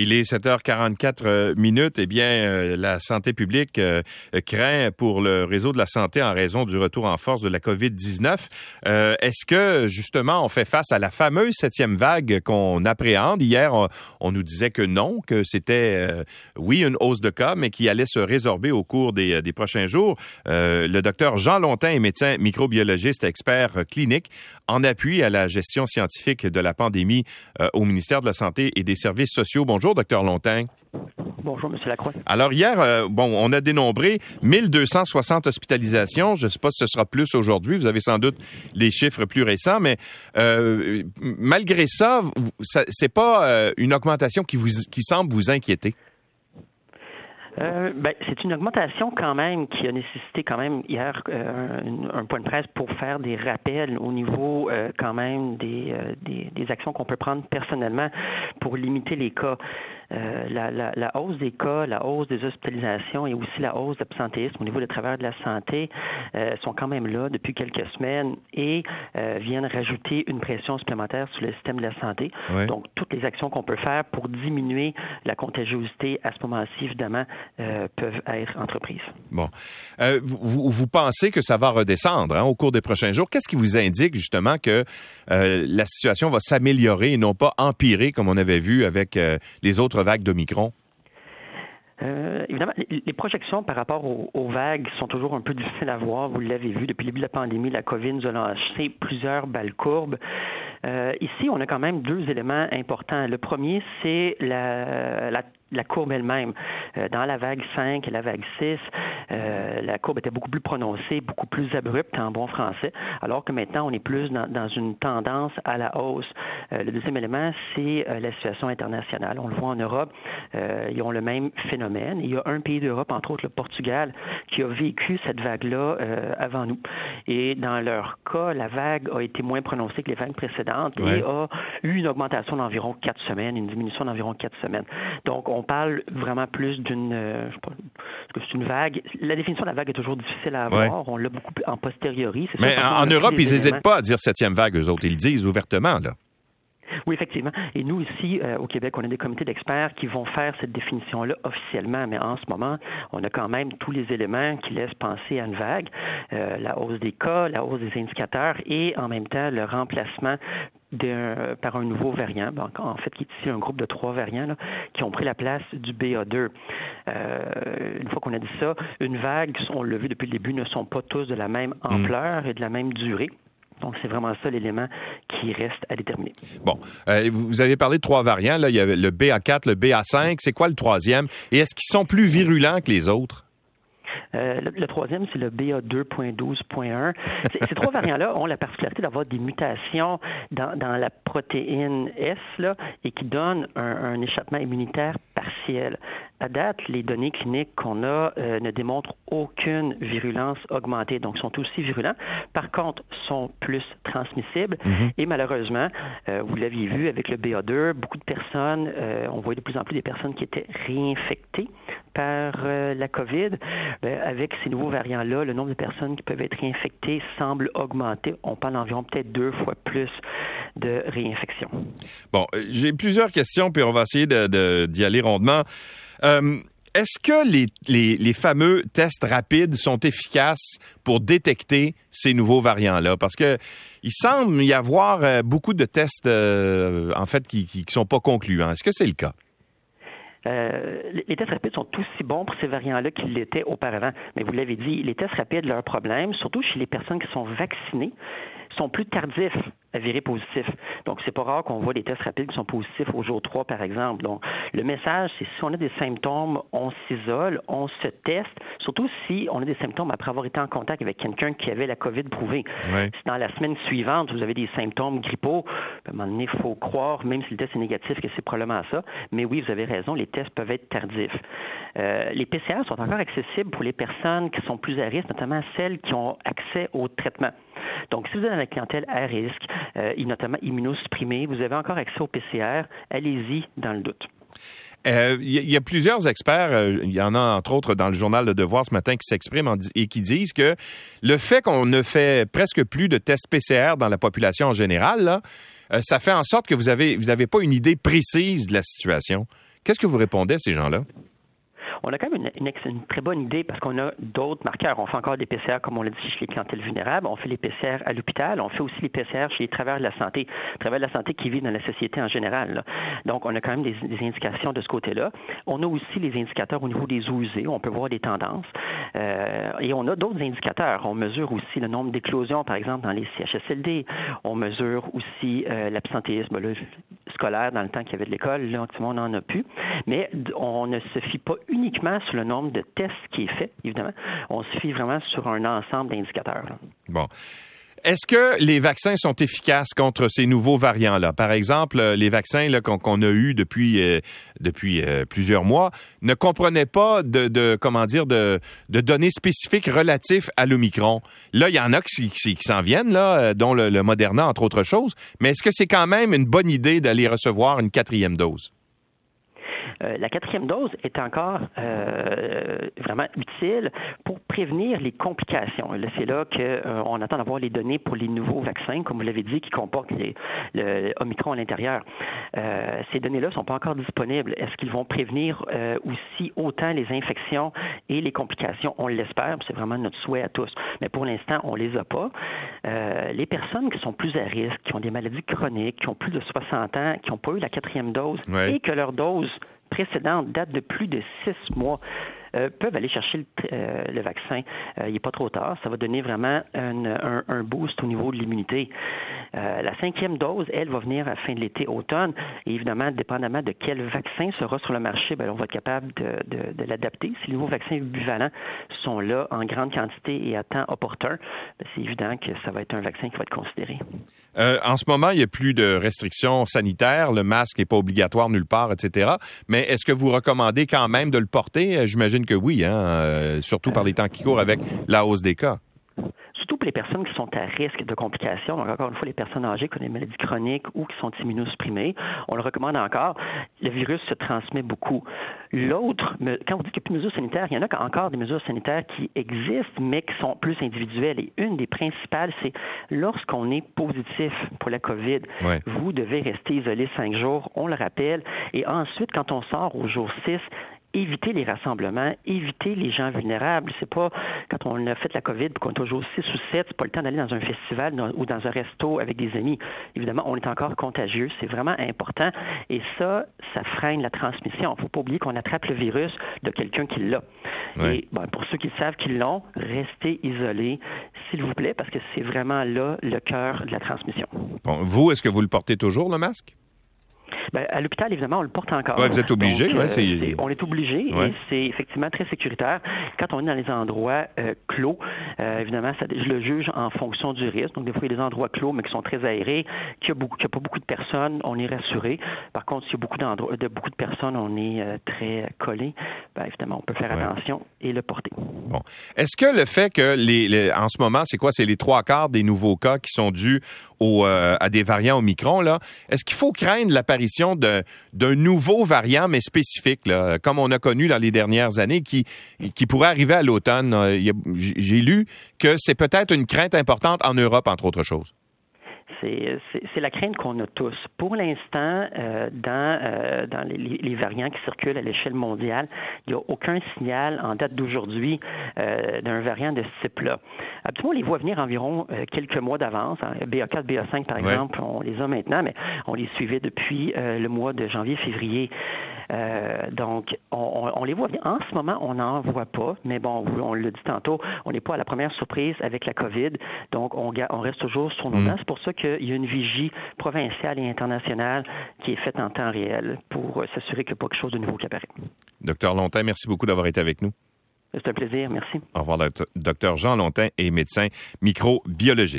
Il est 7h44 euh, minutes. Eh bien, euh, la santé publique euh, craint pour le réseau de la santé en raison du retour en force de la COVID-19. Est-ce que, justement, on fait face à la fameuse septième vague qu'on appréhende? Hier, on, nous disait que non, que c'était, oui, une hausse de cas, mais qui allait se résorber au cours des, des prochains jours. le docteur Jean Longtin est médecin microbiologiste, expert clinique, en appui à la gestion scientifique de la pandémie au ministère de la Santé et des Services sociaux. Bonjour docteur Longtin. Bonjour, M. Lacroix. Alors, hier, euh, bon, on a dénombré 1260 hospitalisations. Je ne sais pas si ce sera plus aujourd'hui. Vous avez sans doute les chiffres plus récents, mais euh, malgré ça, ce n'est pas euh, une augmentation qui, vous, qui semble vous inquiéter. Euh, ben, c'est une augmentation quand même qui a nécessité quand même hier euh, un, point de presse pour faire des rappels au niveau euh, quand même des, des, des actions qu'on peut prendre personnellement pour limiter les cas. Euh, la, la, la, hausse des cas, la hausse des hospitalisations et aussi la hausse d'absentéisme au niveau des travailleurs de la santé euh, sont quand même là depuis quelques semaines et euh, viennent rajouter une pression supplémentaire sur le système de la santé. Donc, toutes les actions qu'on peut faire pour diminuer la contagiosité à ce moment-ci, évidemment, peuvent être entreprises. Bon. Vous, vous, pensez que ça va redescendre hein, au cours des prochains jours? Qu'est-ce qui vous indique justement que la situation va s'améliorer et non pas empirer comme on avait vu avec les autres vague d'Omicron? Euh, évidemment, les projections par rapport aux, vagues sont toujours un peu difficiles à voir. Vous l'avez vu, depuis le début de la pandémie, la COVID nous a lancé plusieurs balles courbes. Euh, ici, on a quand même deux éléments importants. Le premier, c'est la, la, courbe elle-même. Euh, dans la vague 5 et la vague 6, euh, la courbe était beaucoup plus prononcée, beaucoup plus abrupte en bon français, alors que maintenant, on est plus dans une tendance à la hausse. Euh, le deuxième élément, c'est la situation internationale. On le voit en Europe, ils ont le même phénomène. Il y a un pays d'Europe, entre autres le Portugal, qui a vécu cette vague-là avant nous. Et dans leur cas, la vague a été moins prononcée que les vagues précédentes et a eu une augmentation d'environ quatre semaines, une diminution d'environ quatre semaines. Donc, on parle vraiment plus d'une, euh, c'est une vague. La définition de la vague est toujours difficile à avoir. On l'a beaucoup en posteriori. Mais en, Europe, ils n'hésitent pas à dire septième vague, eux autres. Ils le disent ouvertement, là. Oui, effectivement. Et nous, ici, euh, au Québec, on a des comités d'experts qui vont faire cette définition-là officiellement, mais en ce moment, on a quand même tous les éléments qui laissent penser à une vague, euh, la hausse des cas, la hausse des indicateurs et en même temps le remplacement par un nouveau variant, donc en fait qui est ici un groupe de trois variants qui ont pris la place du BA2. Euh, une fois qu'on a dit ça, une vague, on l'a vu depuis le début, ne sont pas tous de la même mm. ampleur et de la même durée. Donc, c'est vraiment ça l'élément qui reste à déterminer. Bon, euh, vous avez parlé de trois variants. Là. Il y avait le BA4, le BA5. C'est quoi le troisième? Et est-ce qu'ils sont plus virulents que les autres? Euh, le, troisième, c'est le BA2.12.1. Ces trois variants-là ont la particularité d'avoir des mutations dans, dans, la protéine S là, et qui donnent un, un échappement immunitaire À date, les données cliniques qu'on a euh, ne démontrent aucune virulence augmentée, donc sont aussi virulents. Par contre, sont plus transmissibles mhm. et malheureusement, euh, vous l'aviez vu avec le BA2, beaucoup de personnes, euh, on voit de plus en plus des personnes qui étaient réinfectées par la COVID. Ben, avec ces nouveaux variants-là, le nombre de personnes qui peuvent être réinfectées semble augmenter. On parle d'environ peut-être deux fois plus de réinfection. Bon, j'ai plusieurs questions, puis on va essayer d'y aller rondement. Euh, est-ce que les, les, fameux tests rapides sont efficaces pour détecter ces nouveaux variants-là? Parce que il semble y avoir euh, beaucoup de tests, euh, en fait, qui ne sont pas concluants. Est-ce que c'est le cas? les tests rapides sont aussi bons pour ces variants-là qu'ils l'étaient auparavant. Mais vous l'avez dit, les tests rapides, leur problème, surtout chez les personnes qui sont vaccinées, sont plus tardifs virer positif. Donc, c'est pas rare qu'on voit des tests rapides qui sont positifs au jour 3, par exemple. Donc, le message, c'est si on a des symptômes, on s'isole, on se teste, surtout si on a des symptômes après avoir été en contact avec quelqu'un qui avait la COVID prouvée. Si dans la semaine suivante, vous avez des symptômes grippaux, à un moment donné, il faut croire, même si le test est négatif, que c'est probablement ça. Mais oui, vous avez raison, les tests peuvent être tardifs. Euh, les PCR sont encore accessibles pour les personnes qui sont plus à risque, notamment celles qui ont accès au traitement. Donc, si vous êtes dans la clientèle à risque, euh, notamment immunosupprimée, vous avez encore accès au PCR, allez-y dans le doute. Euh, il y, a plusieurs experts, euh, il y en a entre autres dans le journal Le Devoir ce matin qui s'expriment et qui disent que le fait qu'on ne fait presque plus de tests PCR dans la population en général, ça fait en sorte que vous avez vous n'avez pas une idée précise de la situation. Qu'est-ce que vous répondez à ces gens-là? On a quand même une, une, très bonne idée parce qu'on a d'autres marqueurs. On fait encore des PCR, comme on l'a dit, chez les clientèles vulnérables. On fait les PCR à l'hôpital. On fait aussi les PCR chez les travailleurs de la santé, travailleurs de la santé qui vivent dans la société en général. Donc, on a quand même des, indications de ce côté-là. On a aussi les indicateurs au niveau des eaux usées. On peut voir des tendances. Euh, et on a d'autres indicateurs. On mesure aussi le nombre d'éclosions, par exemple, dans les CHSLD. On mesure aussi euh, l'absentéisme dans le temps qu'il y avait de l'école. Là, on n'en a plus. Mais on ne se fie pas uniquement sur le nombre de tests qui est fait, évidemment. On se fie vraiment sur un ensemble d'indicateurs. Bon. Est-ce que les vaccins sont efficaces contre ces nouveaux variants-là? Par exemple, euh, les vaccins qu'on a eus depuis, euh, euh, plusieurs mois ne comprenaient pas de, comment dire de, données spécifiques relatives à l'Omicron. Là, il y en a qui, s'en viennent, dont le Moderna, entre autres choses. Mais est-ce que c'est quand même une bonne idée d'aller recevoir une quatrième dose? Euh, la quatrième dose est encore euh, vraiment utile pour prévenir les complications. C'est là qu'on euh, attend d'avoir les données pour les nouveaux vaccins, comme vous l'avez dit, qui comportent les, le Omicron à l'intérieur. ces données-là ne sont pas encore disponibles. Est-ce qu'ils vont prévenir aussi autant les infections et les complications? On l'espère, c'est vraiment notre souhait à tous. Mais pour l'instant, on ne les a pas. les personnes qui sont plus à risque, qui ont des maladies chroniques, qui ont plus de 60 ans, qui n'ont pas eu la quatrième dose et que leur dose précédente date de plus de six mois. Euh, peuvent aller chercher le, euh, vaccin. Euh, il n'est pas trop tard. Ça va donner vraiment un, boost au niveau de l'immunité. La cinquième dose, elle, va venir à la fin de l'été, automne. Et évidemment, dépendamment de quel vaccin sera sur le marché, ben, on va être capable de, l'adapter. Si les nouveaux vaccins bivalents sont là en grande quantité et à temps opportun, ben, c'est évident que ça va être un vaccin qui va être considéré. Euh, en ce moment, il n'y a plus de restrictions sanitaires. Le masque n'est pas obligatoire nulle part, etc. Mais est-ce que vous recommandez quand même de le porter? Euh, j'imagine que oui, hein, euh, surtout par les temps qui courent avec la hausse des cas les personnes qui sont à risque de complications, donc encore une fois, les personnes âgées qui ont des maladies chroniques ou qui sont immunosupprimées, on le recommande encore. Le virus se transmet beaucoup. L'autre, quand on dit qu'il n'y a plus de mesures sanitaires, il y en a encore des mesures sanitaires qui existent, mais qui sont plus individuelles. Et une des principales, c'est lorsqu'on est positif pour la COVID, vous devez rester isolé cinq jours, on le rappelle. Et ensuite, quand on sort au jour 6, éviter les rassemblements, éviter les gens vulnérables. C'est pas quand on a fait la COVID, qu'on est toujours 6 ou 7, c'est pas le temps d'aller dans un festival ou dans un resto avec des amis. Évidemment, on est encore contagieux. C'est vraiment important. Et ça, ça freine la transmission. Il faut pas oublier qu'on attrape le virus de quelqu'un qui l'a. Et ben, pour ceux qui savent qu'ils l'ont, restez isolés, s'il vous plaît, parce que c'est vraiment là le cœur de la transmission. Bon, vous, est-ce que vous le portez toujours, le masque? Ben, à l'hôpital, évidemment, on le porte encore. vous êtes obligé, ouais, euh, On est obligé et c'est effectivement très sécuritaire. Quand on est dans les endroits euh, clos, euh, évidemment, ça, je le juge en fonction du risque. Donc, des fois, il y a des endroits clos, mais qui sont très aérés, qu'il n'y a, a, pas beaucoup de personnes, on est rassuré. Par contre, s'il y a beaucoup, de beaucoup de personnes, on est très collé. Ben, évidemment, on peut faire attention et le porter. Bon. Est-ce que le fait que les, en ce moment, c'est quoi? C'est les trois quarts des nouveaux cas qui sont dus au, à des variants Omicron, là. Est-ce qu'il faut craindre l'apparition d'un nouveau variant, mais spécifique, comme on a connu dans les dernières années, qui, qui pourrait arriver à l'automne. Euh, j'ai lu que c'est peut-être une crainte importante en Europe, entre autres choses c'est la crainte qu'on a tous. Pour l'instant, euh, dans, euh, dans les, variants qui circulent à l'échelle mondiale, il n'y a aucun signal en date d'aujourd'hui euh, d'un variant de ce type-là. Habituellement, on les voit venir environ quelques mois d'avance. Hein. BA4, BA5, par exemple, on les a maintenant, mais on les suivait depuis le mois de janvier-février. Euh, donc, on, les voit bien. En ce moment, on n'en voit pas, mais bon, on le dit tantôt, on n'est pas à la première surprise avec la COVID, donc on, on reste toujours sur nos mm. C'est pour ça qu'il y a une vigie provinciale et internationale qui est faite en temps réel pour s'assurer qu'il n'y a pas quelque chose de nouveau qui apparaît. Docteur Longtin, merci beaucoup d'avoir été avec nous. C'est un plaisir, merci. Au revoir, docteur Jean Longtin est médecin microbiologiste.